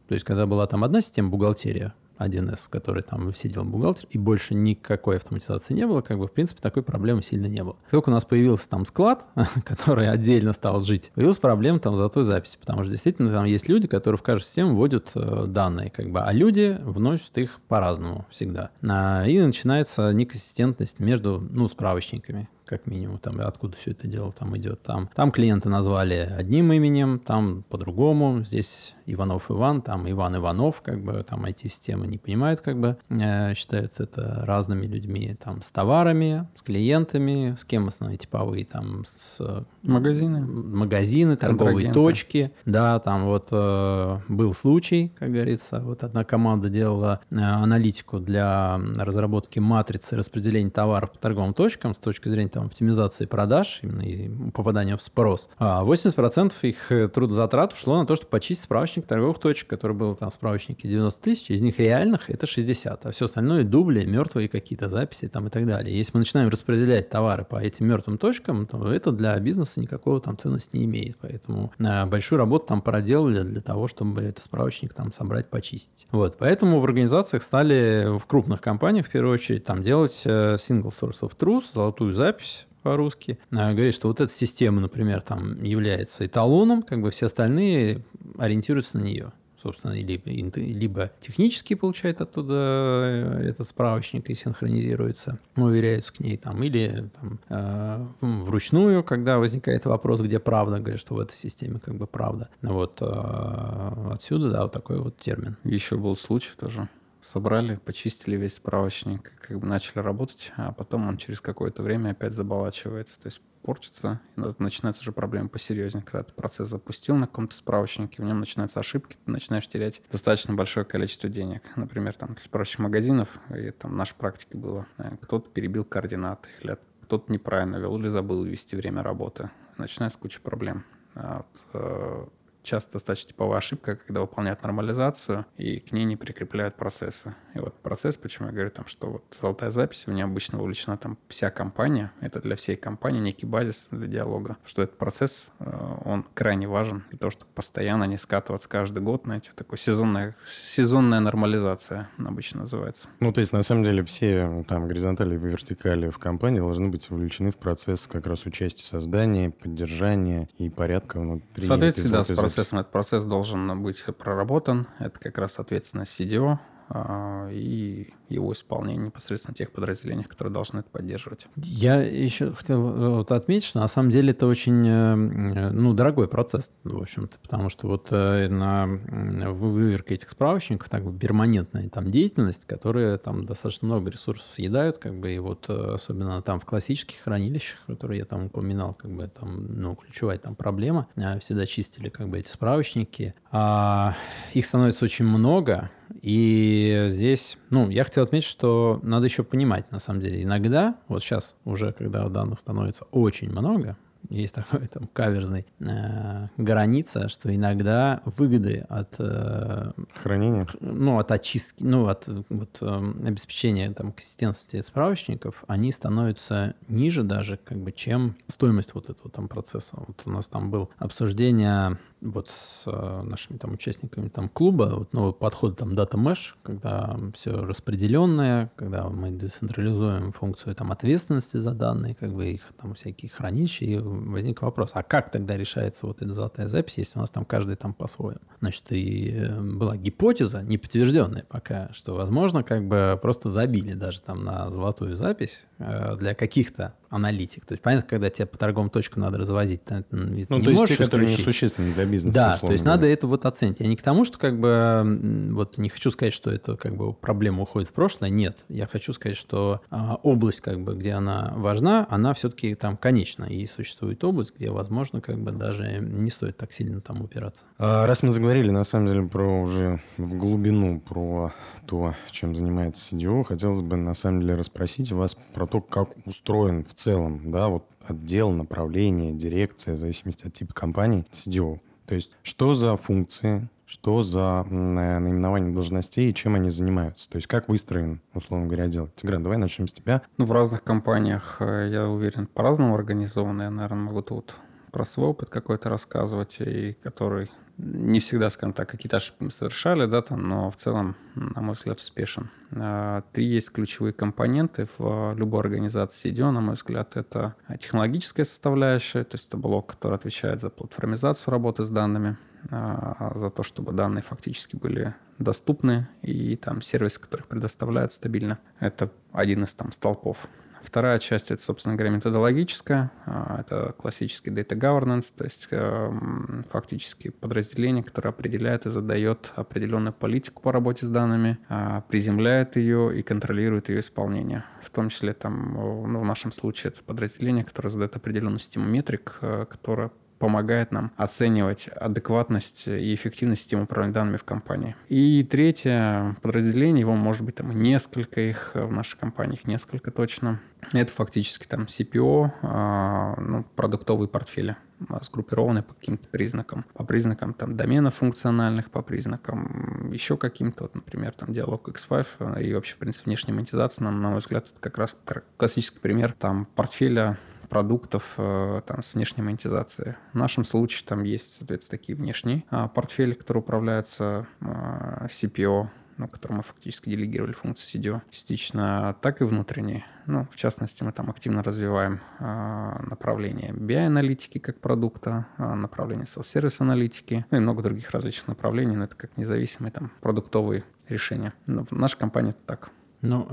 То есть, когда была там одна система бухгалтерия, 1С, в которой там сидел бухгалтер, и больше никакой автоматизации не было, как бы, в принципе, такой проблемы сильно не было. Только у нас появился там склад, который отдельно стал жить, появилась проблема там золотой записи, потому что действительно там есть люди, которые в каждую систему вводят э, данные, как бы, а люди вносят их по-разному всегда. А, и начинается неконсистентность между, ну, справочниками как минимум, там, откуда все это дело там идет. Там, там клиенты назвали одним именем, там по-другому, здесь Иванов Иван, там Иван Иванов, как бы там IT-системы не понимают, как бы э, считают это разными людьми, там с товарами, с клиентами, с кем основные типовые, там с магазины, магазины, торговые точки, да, там вот э, был случай, как говорится, вот одна команда делала э, аналитику для разработки матрицы распределения товаров по торговым точкам с точки зрения там оптимизации продаж, именно и попадания в спрос. А 80% их трудозатрат ушло на то, чтобы почистить справочник торговых точек, который был там в справочнике 90 тысяч, из них реальных это 60, а все остальное дубли, мертвые какие-то записи там и так далее. Если мы начинаем распределять товары по этим мертвым точкам, то это для бизнеса никакого там ценности не имеет. Поэтому э, большую работу там проделали для того, чтобы этот справочник там собрать, почистить. Вот. Поэтому в организациях стали в крупных компаниях в первую очередь там делать э, single source of truth, золотую запись по-русски, э, говорит, что вот эта система, например, там является эталоном, как бы все остальные ориентируются на нее собственно, либо, либо технически получает оттуда э, этот справочник и синхронизируется, уверяются к ней, там, или там, э, вручную, когда возникает вопрос, где правда, говорят, что в этой системе как бы правда. Вот э, отсюда, да, вот такой вот термин. Еще был случай тоже собрали, почистили весь справочник, как бы начали работать, а потом он через какое-то время опять заболачивается, то есть портится, и начинается уже проблема посерьезнее, когда ты процесс запустил на каком-то справочнике, в нем начинаются ошибки, ты начинаешь терять достаточно большое количество денег. Например, там справочник магазинов, и там в нашей практике было, э, кто-то перебил координаты, или кто-то неправильно вел или забыл ввести время работы. Начинается куча проблем. А вот, э, часто достаточно типовая ошибка, когда выполняют нормализацию и к ней не прикрепляют процессы. И вот процесс, почему я говорю, там, что вот золотая запись, в ней обычно вовлечена там вся компания, это для всей компании некий базис для диалога, что этот процесс, э, он крайне важен для того, чтобы постоянно не скатываться каждый год, знаете, такой сезонная, сезонная нормализация обычно называется. Ну, то есть, на самом деле, все там горизонтали и вертикали в компании должны быть вовлечены в процесс как раз участия создания, поддержания и порядка внутри. Соответственно, да, с процессом этот процесс должен быть проработан. Это как раз ответственность CDO, а, и его исполнение непосредственно тех подразделениях, которые должны это поддерживать. Я еще хотел э, вот отметить, что на самом деле это очень э, ну, дорогой процесс, в общем-то, потому что вот э, на выверке этих справочников так перманентная там деятельность, которая там достаточно много ресурсов съедают, как бы, и вот особенно там в классических хранилищах, которые я там упоминал, как бы там, ну, ключевая там проблема, всегда чистили как бы эти справочники, а их становится очень много, и здесь, ну, я хотел отметить, что надо еще понимать, на самом деле, иногда, вот сейчас уже, когда данных становится очень много, есть такой там каверзный э, граница, что иногда выгоды от э, хранения, ну от очистки, ну от вот, э, обеспечения там консистентности справочников, они становятся ниже даже как бы чем стоимость вот этого там процесса. Вот у нас там было обсуждение вот с э, нашими там участниками там клуба вот новый подход там Data Mesh, когда все распределенное, когда мы децентрализуем функцию там ответственности за данные, как бы их там всякие хранилища, и возник вопрос, а как тогда решается вот эта золотая запись, если у нас там каждый там по-своему? Значит, и э, была гипотеза, не подтвержденная пока, что возможно как бы просто забили даже там на золотую запись э, для каких-то аналитик. То есть, понятно, когда тебе по торговым точкам надо развозить, ты ну, не то есть те, которые несущественны для бизнеса. Да, то есть говоря. надо это вот оценить. Я не к тому, что как бы, вот не хочу сказать, что это как бы проблема уходит в прошлое, нет. Я хочу сказать, что а, область, как бы, где она важна, она все-таки там конечна. И существует область, где, возможно, как бы даже не стоит так сильно там упираться. А, раз мы заговорили, на самом деле, про уже в глубину, про то, чем занимается CDO, хотелось бы, на самом деле, расспросить вас про то, как устроен в целом, да, вот отдел, направление, дирекция, в зависимости от типа компании, CDO. То есть, что за функции, что за наименование должностей и чем они занимаются. То есть, как выстроен, условно говоря, отдел. Тигран, давай начнем с тебя. Ну, в разных компаниях, э, я уверен, по-разному организованы. Я, наверное, могу тут про свой опыт какой-то рассказывать, и который не всегда, скажем так, какие-то ошибки совершали, да, там, но в целом, на мой взгляд, успешен. А, три есть ключевые компоненты в любой организации CDO, на мой взгляд, это технологическая составляющая, то есть это блок, который отвечает за платформизацию работы с данными, а, за то, чтобы данные фактически были доступны, и там сервисы, которые предоставляют стабильно. Это один из там столпов. Вторая часть, это, собственно говоря, методологическая. А, это классический data governance, то есть эм, фактически подразделение, которое определяет и задает определенную политику по работе с данными, а, приземляет ее и контролирует ее исполнение. В том числе там, ну, в нашем случае это подразделение, которое задает определенную систему метрик, э, которая помогает нам оценивать адекватность и эффективность системы управления данными в компании. И третье подразделение, его может быть там несколько их, в нашей компании их несколько точно. Это фактически там CPO, а, ну, продуктовые портфели сгруппированы по каким-то признакам. По признакам там доменов функциональных, по признакам еще каким-то, вот, например, там диалог X5 и вообще, в принципе, внешняя монетизация, на мой взгляд, это как раз классический пример там портфеля продуктов э, там, с внешней монетизацией. В нашем случае там есть, соответственно, такие внешние а, портфели, которые управляются а, CPO, ну, которому мы фактически делегировали функции CDO, частично, так и внутренние. Ну, в частности, мы там активно развиваем э, направление BI-аналитики как продукта, э, направление self-сервис аналитики, ну и много других различных направлений, но это как независимые там продуктовые решения. Но в нашей компании это так. Ну,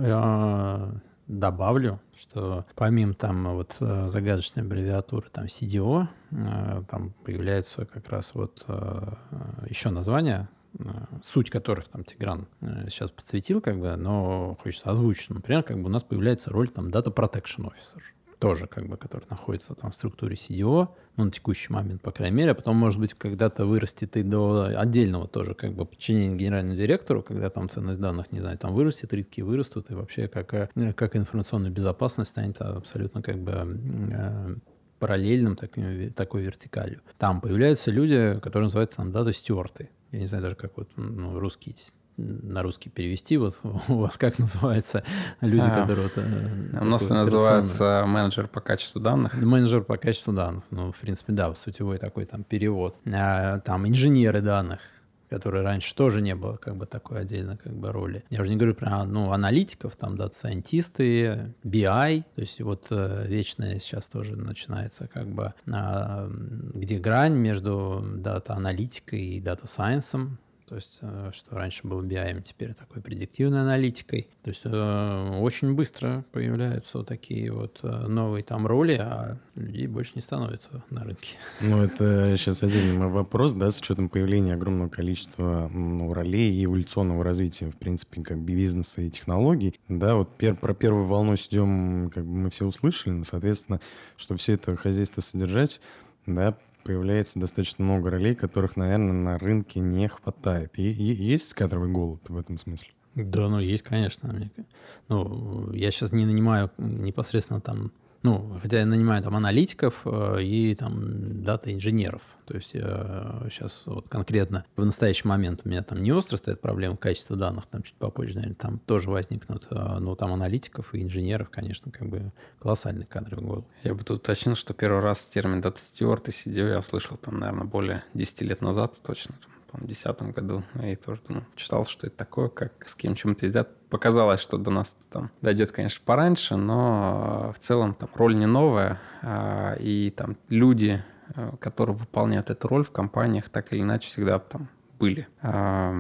добавлю, что помимо там вот э, загадочной аббревиатуры там CDO, э, там появляются как раз вот э, еще названия, суть которых там Тигран сейчас подсветил, как бы, но хочется озвучить. Например, как бы у нас появляется роль там Data Protection Officer тоже, как бы, который находится там в структуре CDO, ну, на текущий момент, по крайней мере, а потом, может быть, когда-то вырастет и до отдельного тоже, как бы, подчинения генеральному директору, когда там ценность данных, не знаю, там вырастет, ритки вырастут, и вообще как, э, как информационная безопасность станет абсолютно как бы э, параллельным такой, такой вертикалью. Там появляются люди, которые называются там дата-стюарты. Я не знаю даже, как вот ну, русский на русский перевести? Вот у вас как называется люди, а, которые... Вот, э, у нас называется менеджер по качеству данных. Менеджер по качеству данных. Ну, в принципе, да, сутевой такой там перевод. А, там инженеры данных которые раньше тоже не было как бы такой отдельной как бы роли. Я уже не говорю про ну, аналитиков, там дата-сайентисты, BI, то есть вот э, вечная сейчас тоже начинается как бы, а, где грань между дата-аналитикой и дата-сайенсом, то есть, э, что раньше был BI, теперь такой предиктивной аналитикой. То есть, э, очень быстро появляются вот такие вот э, новые там роли, а людей больше не становится на рынке. Ну, это сейчас отдельный вопрос, да, с учетом появления огромного количества ну, ролей и эволюционного развития, в принципе, как бы бизнеса и технологий. Да, вот пер, про первую волну CDO, как бы мы все услышали, но, соответственно, чтобы все это хозяйство содержать, да, появляется достаточно много ролей, которых, наверное, на рынке не хватает. И, и есть кадровый голод в этом смысле? Да, ну есть, конечно. Ну, я сейчас не нанимаю непосредственно там ну, хотя я нанимаю там аналитиков э, и там дата-инженеров. То есть сейчас вот конкретно в настоящий момент у меня там не остро стоит проблема качества данных, там чуть попозже, наверное, там тоже возникнут, э, но там аналитиков и инженеров, конечно, как бы колоссальный кадровый голод. Я бы тут уточнил, что первый раз термин дата стюарт и CDO я услышал там, наверное, более 10 лет назад точно, в 2010 году, и тоже ну, читал, что это такое, как с кем чем-то ездят. Показалось, что до нас там дойдет, конечно, пораньше, но в целом там роль не новая, а, и там люди, э, которые выполняют эту роль в компаниях, так или иначе всегда там были. А,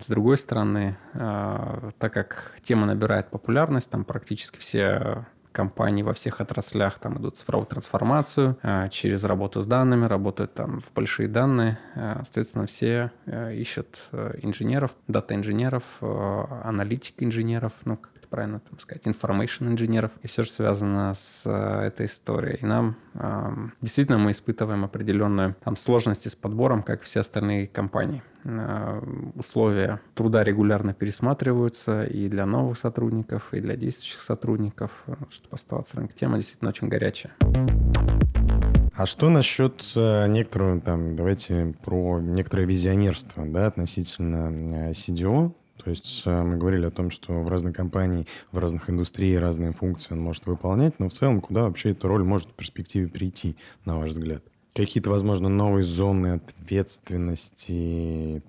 с другой стороны, а, так как тема набирает популярность, там практически все компании во всех отраслях там идут цифровую трансформацию, а, через работу с данными, работают там в большие данные. А, соответственно, все э, ищут э, инженеров, дата-инженеров, э, аналитик-инженеров, ну, правильно там сказать, information инженеров, и все, что связано с этой историей. И нам действительно мы испытываем определенную там сложности с подбором, как все остальные компании. Э, условия труда регулярно пересматриваются и для новых сотрудников, и для действующих сотрудников, э, чтобы оставаться рынок. Тема действительно очень горячая. А что насчет э, некоторого, там, давайте про некоторое визионерство, да, относительно CDO, то есть мы говорили о том, что в разной компании, в разных индустриях разные функции он может выполнять, но в целом куда вообще эта роль может в перспективе прийти, на ваш взгляд? Какие-то, возможно, новые зоны ответственности,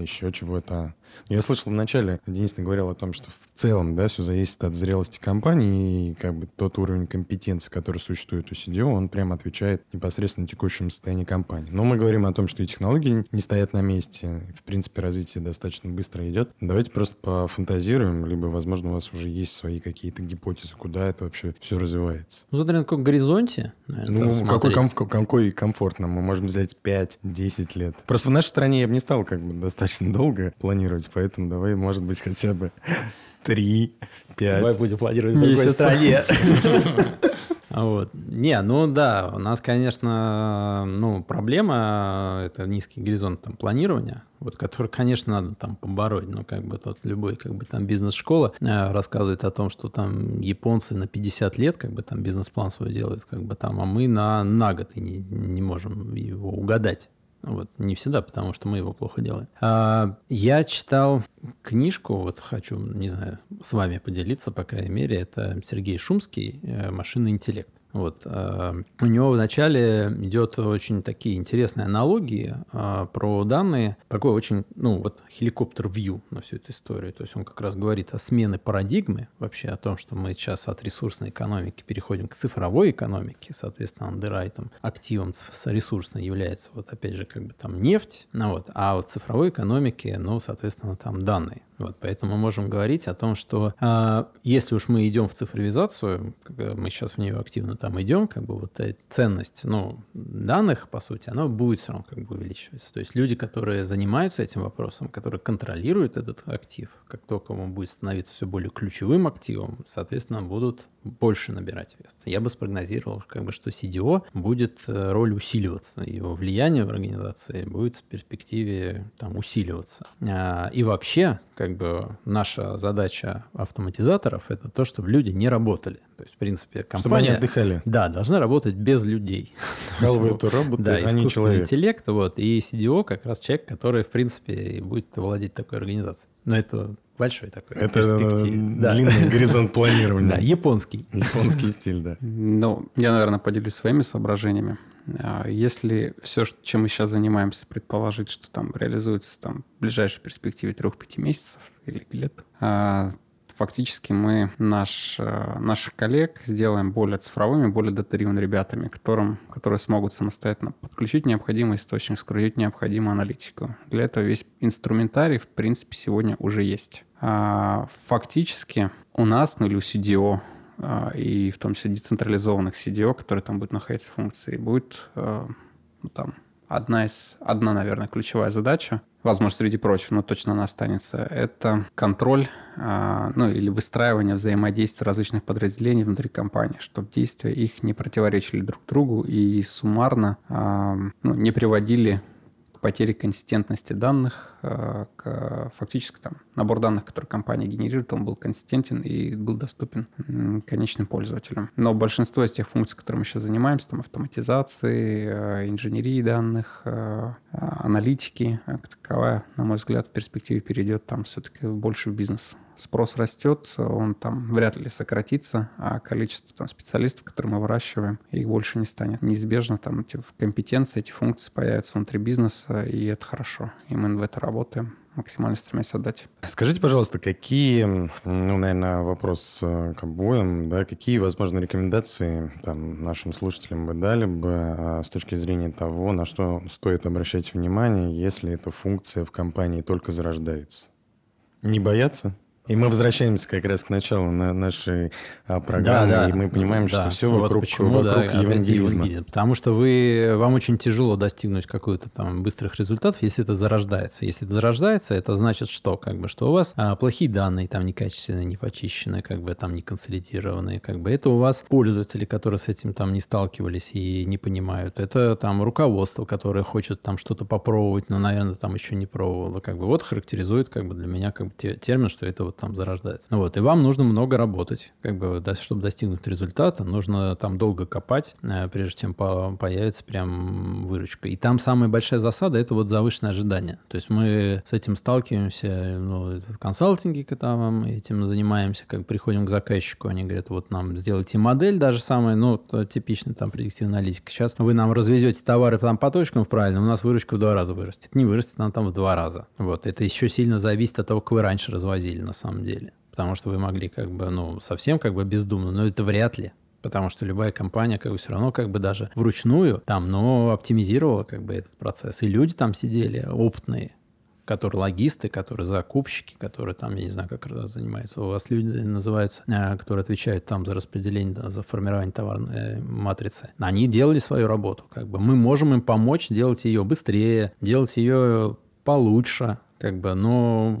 еще чего-то. Я слышал вначале, Денис говорил о том, что в целом, да, все зависит от зрелости компании, и как бы тот уровень компетенции, который существует у CDO, он прямо отвечает непосредственно текущему состоянию компании. Но мы говорим о том, что и технологии не стоят на месте, в принципе, развитие достаточно быстро идет. Давайте просто пофантазируем, либо, возможно, у вас уже есть свои какие-то гипотезы, куда это вообще все развивается. Ну, смотря на каком горизонте. Ну, какой, комф- какой комфортно. Мы можем взять 5-10 лет. Просто в нашей стране я бы не стал как бы достаточно долго планировать, поэтому давай, может быть, хотя бы 3, 5 Давай будем планировать в другой стране. Вот. Не, ну да, у нас, конечно, ну, проблема – это низкий горизонт там, планирования, вот, который, конечно, надо там побороть. Ну, как бы тут любой как бы там бизнес-школа э, рассказывает о том, что там японцы на 50 лет как бы там бизнес-план свой делают, как бы там, а мы на, на год и не, не можем его угадать. Вот, не всегда, потому что мы его плохо делаем. А, я читал книжку, вот хочу, не знаю, с вами поделиться, по крайней мере, это Сергей Шумский «Машинный интеллект». Вот. Э, у него вначале идет очень такие интересные аналогии э, про данные. Такой очень, ну, вот хеликоптер-вью на всю эту историю. То есть он как раз говорит о смене парадигмы, вообще о том, что мы сейчас от ресурсной экономики переходим к цифровой экономике. Соответственно, андеррайтом, активом ресурсной является, вот опять же, как бы там нефть. Ну, вот. А вот цифровой экономике, ну, соответственно, там данные. Вот, поэтому мы можем говорить о том, что э, если уж мы идем в цифровизацию, мы сейчас в нее активно там идем, как бы вот эта ценность ну, данных, по сути, она будет все равно как бы увеличиваться. То есть люди, которые занимаются этим вопросом, которые контролируют этот актив, как только он будет становиться все более ключевым активом, соответственно, будут больше набирать вес. Я бы спрогнозировал, как бы, что CDO будет э, роль усиливаться, его влияние в организации будет в перспективе там, усиливаться. А, и вообще, как бы наша задача автоматизаторов это то, чтобы люди не работали. То есть, в принципе, компания... Чтобы они отдыхали. Да, должна работать без людей. Халвы это роботы, да, а не человек. интеллект, вот, и CDO как раз человек, который, в принципе, будет владеть такой организацией. Но это большой такой Это длинный горизонт планирования. Да, японский. Японский стиль, да. Ну, я, наверное, поделюсь своими соображениями. А, если все, чем мы сейчас занимаемся, предположить, что там реализуется там, в ближайшей перспективе 3-5 месяцев или лет, а, фактически мы наш, а, наших коллег сделаем более цифровыми, более дата ребятами, которым, которые смогут самостоятельно подключить необходимый источник, скрутить необходимую аналитику. Для этого весь инструментарий, в принципе, сегодня уже есть. Фактически у нас, ну или у CDO, а, и в том числе децентрализованных CDO, которые там будут находиться функции, будет а, ну, там одна из, одна, наверное, ключевая задача, возможно, среди прочих, но точно она останется, это контроль, а, ну, или выстраивание взаимодействия различных подразделений внутри компании, чтобы действия их не противоречили друг другу и суммарно ну, не приводили потери консистентности данных, э, к, фактически там набор данных, который компания генерирует, он был консистентен и был доступен конечным пользователям. Но большинство из тех функций, которыми мы сейчас занимаемся, там автоматизации, э, инженерии данных, э, аналитики, как таковая, на мой взгляд, в перспективе перейдет там все-таки больше в бизнес спрос растет, он там вряд ли сократится, а количество там, специалистов, которые мы выращиваем, их больше не станет. Неизбежно там эти компетенции, эти функции появятся внутри бизнеса, и это хорошо. И мы в это работаем максимально стремясь отдать. Скажите, пожалуйста, какие, ну, наверное, вопрос э, к обоим, да, какие, возможно, рекомендации там, нашим слушателям вы дали бы а, с точки зрения того, на что стоит обращать внимание, если эта функция в компании только зарождается? Не бояться? И мы возвращаемся как раз к началу на нашей а, программы, да, да, и мы понимаем, да. что все вот вокруг, почему, вокруг да, евангелизма. Потому что вы, вам очень тяжело достигнуть какой-то там быстрых результатов, если это зарождается. Если это зарождается, это значит что? Как бы, что у вас а, плохие данные, там некачественные, не почищенные, как бы там не консолидированные, как бы это у вас пользователи, которые с этим там не сталкивались и не понимают. Это там руководство, которое хочет там что-то попробовать, но, наверное, там еще не пробовало. Как бы вот характеризует как бы для меня как бы термин, что это вот там зарождается. Ну вот, и вам нужно много работать, как бы, чтобы достигнуть результата, нужно там долго копать, э, прежде чем появится прям выручка. И там самая большая засада – это вот завышенное ожидание. То есть мы с этим сталкиваемся ну, в консалтинге, когда мы этим занимаемся, как приходим к заказчику, они говорят, вот нам сделайте модель даже самая, ну, типичная там предиктивная аналитика. Сейчас вы нам развезете товары там по точкам правильно, у нас выручка в два раза вырастет. Не вырастет она там в два раза. Вот. Это еще сильно зависит от того, как вы раньше развозили на самом деле. Потому что вы могли как бы, ну, совсем как бы бездумно, но это вряд ли. Потому что любая компания как бы все равно как бы даже вручную там, но оптимизировала как бы этот процесс. И люди там сидели опытные, которые логисты, которые закупщики, которые там, я не знаю, как занимаются. У вас люди называются, э, которые отвечают там за распределение, за формирование товарной матрицы. Они делали свою работу. Как бы мы можем им помочь делать ее быстрее, делать ее получше, как бы, но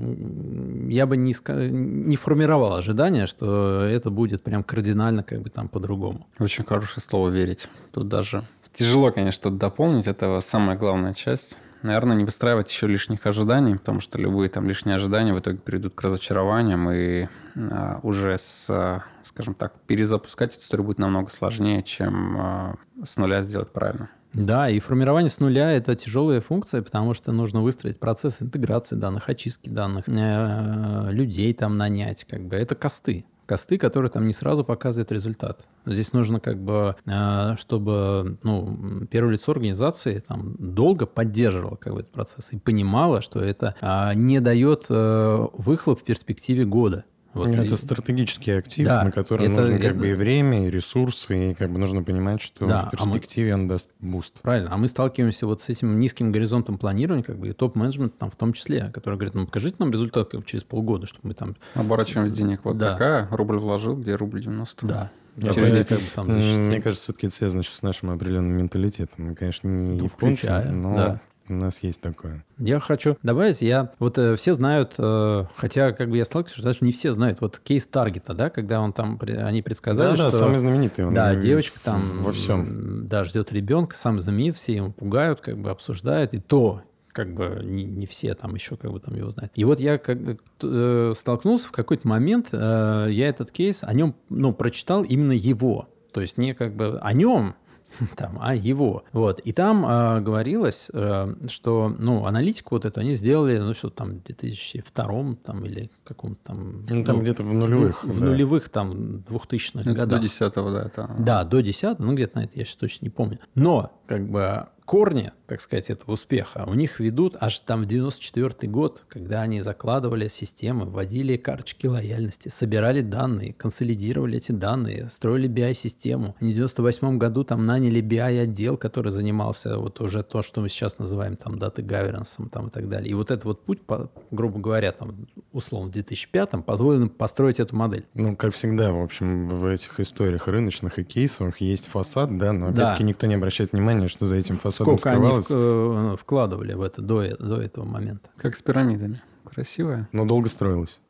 я бы не, не формировал ожидания, что это будет прям кардинально как бы там по-другому. Очень хорошее слово «верить». Тут даже тяжело, конечно, что-то дополнить. Это самая главная часть. Наверное, не выстраивать еще лишних ожиданий, потому что любые там лишние ожидания в итоге приведут к разочарованиям, и а, уже с, скажем так, перезапускать эту историю будет намного сложнее, чем а, с нуля сделать правильно. Да, и формирование с нуля – это тяжелая функция, потому что нужно выстроить процесс интеграции данных, очистки данных, э, людей там нанять, как бы это косты косты, которые там не сразу показывают результат. Здесь нужно как бы, э, чтобы ну, первое лицо организации там долго поддерживало как бы этот процесс и понимало, что это а, не дает э, выхлоп в перспективе года. Вот это и... стратегический актив, да, на который это, нужно как это... бы и время, и ресурсы, и как бы нужно понимать, что да, в перспективе а мы... он даст буст. Правильно. А мы сталкиваемся вот с этим низким горизонтом планирования, как бы и топ-менеджмент там в том числе, который говорит, ну покажите нам результат как через полгода, чтобы мы там... Оборачиваем денег. Вот да. такая, рубль вложил, где рубль 90. Да. Это, это, как бы, там, мне кажется, все-таки это связано с нашим определенным менталитетом. Мы, конечно, не ну, японцы, но да. У нас есть такое. Я хочу добавить, я вот э, все знают, э, хотя как бы я сталкиваюсь, что даже не все знают, вот кейс Таргета, да, когда он там, они предсказали, да, что... Да, самый знаменитый. Он да, девочка там... Во всем. Да, ждет ребенка, самый знаменитый, все ему пугают, как бы обсуждают, и то как бы не, не все там еще как бы там его знают. И вот я как э, столкнулся в какой-то момент, э, я этот кейс о нем, ну, прочитал именно его. То есть не как бы о нем, там, а его. Вот. И там э, говорилось, э, что, ну, аналитику вот эту они сделали, ну, что там, в 2002 там, или каком-то там... Ну, там ну, где-то в нулевых. В, да. в нулевых, там, 2000-х годах. До 10 да. Это... Да, до 10 ну, где-то на это я сейчас точно не помню. Но, как бы, корни, так сказать, этого успеха у них ведут аж там в 94 год, когда они закладывали системы, вводили карточки лояльности, собирали данные, консолидировали эти данные, строили BI-систему. Они в 98 году там наняли BI-отдел, который занимался вот уже то, что мы сейчас называем там даты governance там и так далее. И вот этот вот путь, по, грубо говоря, там условно в 2005 позволил им построить эту модель. Ну, как всегда, в общем, в этих историях рыночных и кейсовых есть фасад, да, но опять-таки да. никто не обращает внимания, что за этим фасадом Сколько скрывалось. Э, вкладывали в это до, до этого момента? Как с пирамидами. Красивая. Но долго строилась.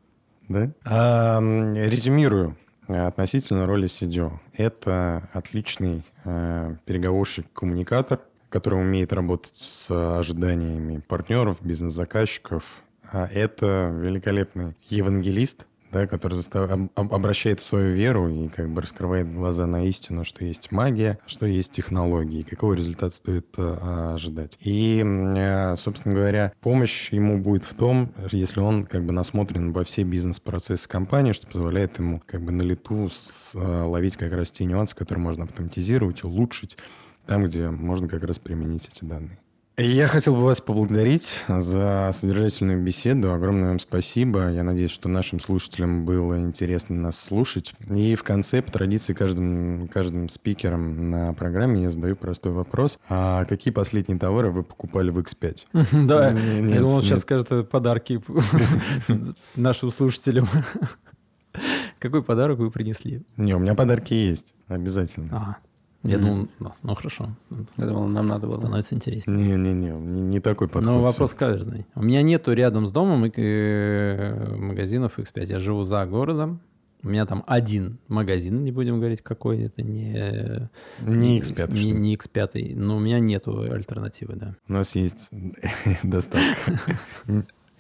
Да? А, резюмирую относительно роли CDO. Это отличный э, переговорщик-коммуникатор, который умеет работать с ожиданиями партнеров, бизнес-заказчиков. А это великолепный евангелист, да, который застав... обращает свою веру и как бы раскрывает глаза на истину, что есть магия, что есть технологии, какого результата стоит а, ожидать. И, а, собственно говоря, помощь ему будет в том, если он как бы насмотрен во все бизнес-процессы компании, что позволяет ему как бы на лету с, а, ловить как раз те нюансы, которые можно автоматизировать, улучшить, там, где можно как раз применить эти данные. Я хотел бы вас поблагодарить за содержательную беседу. Огромное вам спасибо. Я надеюсь, что нашим слушателям было интересно нас слушать. И в конце, по традиции, каждым, каждым спикером на программе я задаю простой вопрос. А какие последние товары вы покупали в X5? Да, я думал, сейчас скажет подарки нашим слушателям. Какой подарок вы принесли? Не, у меня подарки есть, обязательно. Я mm-hmm. думал, ну хорошо. Я думал, нам надо было. Становится интереснее. Не-не-не, не, не такой подход. Но вопрос каверзный. У меня нету рядом с домом э, магазинов X5. Я живу за городом. У меня там один магазин, не будем говорить какой, это не... Не X5. Не, не X5, но у меня нету альтернативы, да. У нас есть доставка.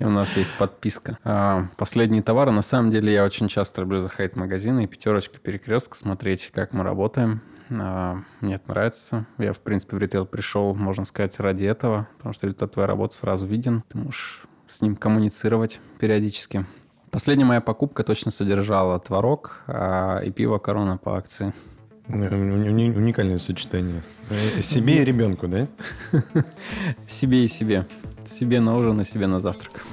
И у нас есть подписка. А, последние товары. На самом деле я очень часто люблю заходить в магазины и пятерочка, перекрестка, смотреть, как мы работаем. А, мне это нравится. Я, в принципе, в ритейл пришел, можно сказать, ради этого, потому что результат твоей работы сразу виден. Ты можешь с ним коммуницировать периодически. Последняя моя покупка точно содержала творог а, и пиво «Корона» по акции. Уникальное сочетание. Э, себе и ребенку, да? Себе и себе. Себе на ужин и себе на завтрак.